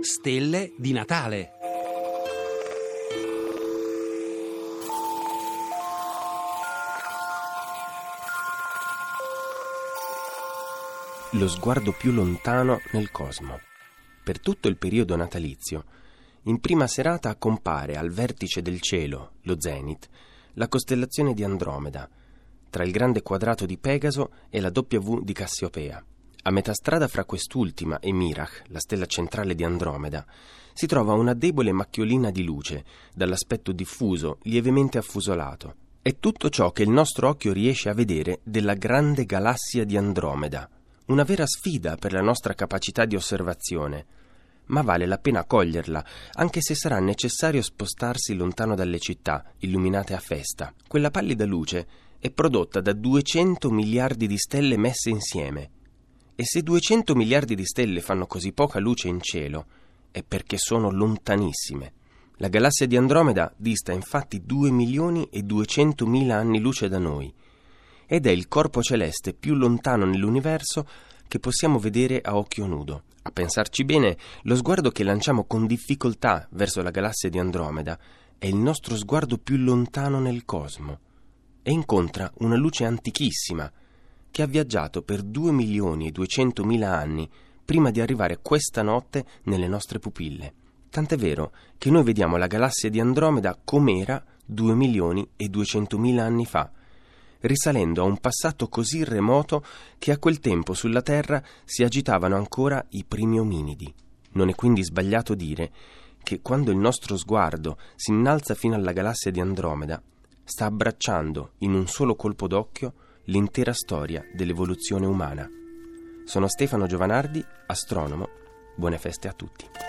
stelle di Natale. Lo sguardo più lontano nel cosmo. Per tutto il periodo natalizio, in prima serata compare al vertice del cielo, lo zenit, la costellazione di Andromeda, tra il grande quadrato di Pegaso e la W di Cassiopea. A metà strada fra quest'ultima e Mirach, la stella centrale di Andromeda, si trova una debole macchiolina di luce, dall'aspetto diffuso, lievemente affusolato. È tutto ciò che il nostro occhio riesce a vedere della grande galassia di Andromeda, una vera sfida per la nostra capacità di osservazione, ma vale la pena coglierla, anche se sarà necessario spostarsi lontano dalle città, illuminate a festa. Quella pallida luce è prodotta da 200 miliardi di stelle messe insieme. E se 200 miliardi di stelle fanno così poca luce in cielo, è perché sono lontanissime. La galassia di Andromeda dista infatti 2 milioni e 200 mila anni luce da noi, ed è il corpo celeste più lontano nell'universo che possiamo vedere a occhio nudo. A pensarci bene, lo sguardo che lanciamo con difficoltà verso la galassia di Andromeda è il nostro sguardo più lontano nel cosmo e incontra una luce antichissima che ha viaggiato per 2 milioni e 200 mila anni prima di arrivare questa notte nelle nostre pupille. Tant'è vero che noi vediamo la galassia di Andromeda com'era 2 milioni e 200 mila anni fa, risalendo a un passato così remoto che a quel tempo sulla Terra si agitavano ancora i primi ominidi. Non è quindi sbagliato dire che quando il nostro sguardo si innalza fino alla galassia di Andromeda, sta abbracciando in un solo colpo d'occhio l'intera storia dell'evoluzione umana. Sono Stefano Giovanardi, astronomo. Buone feste a tutti.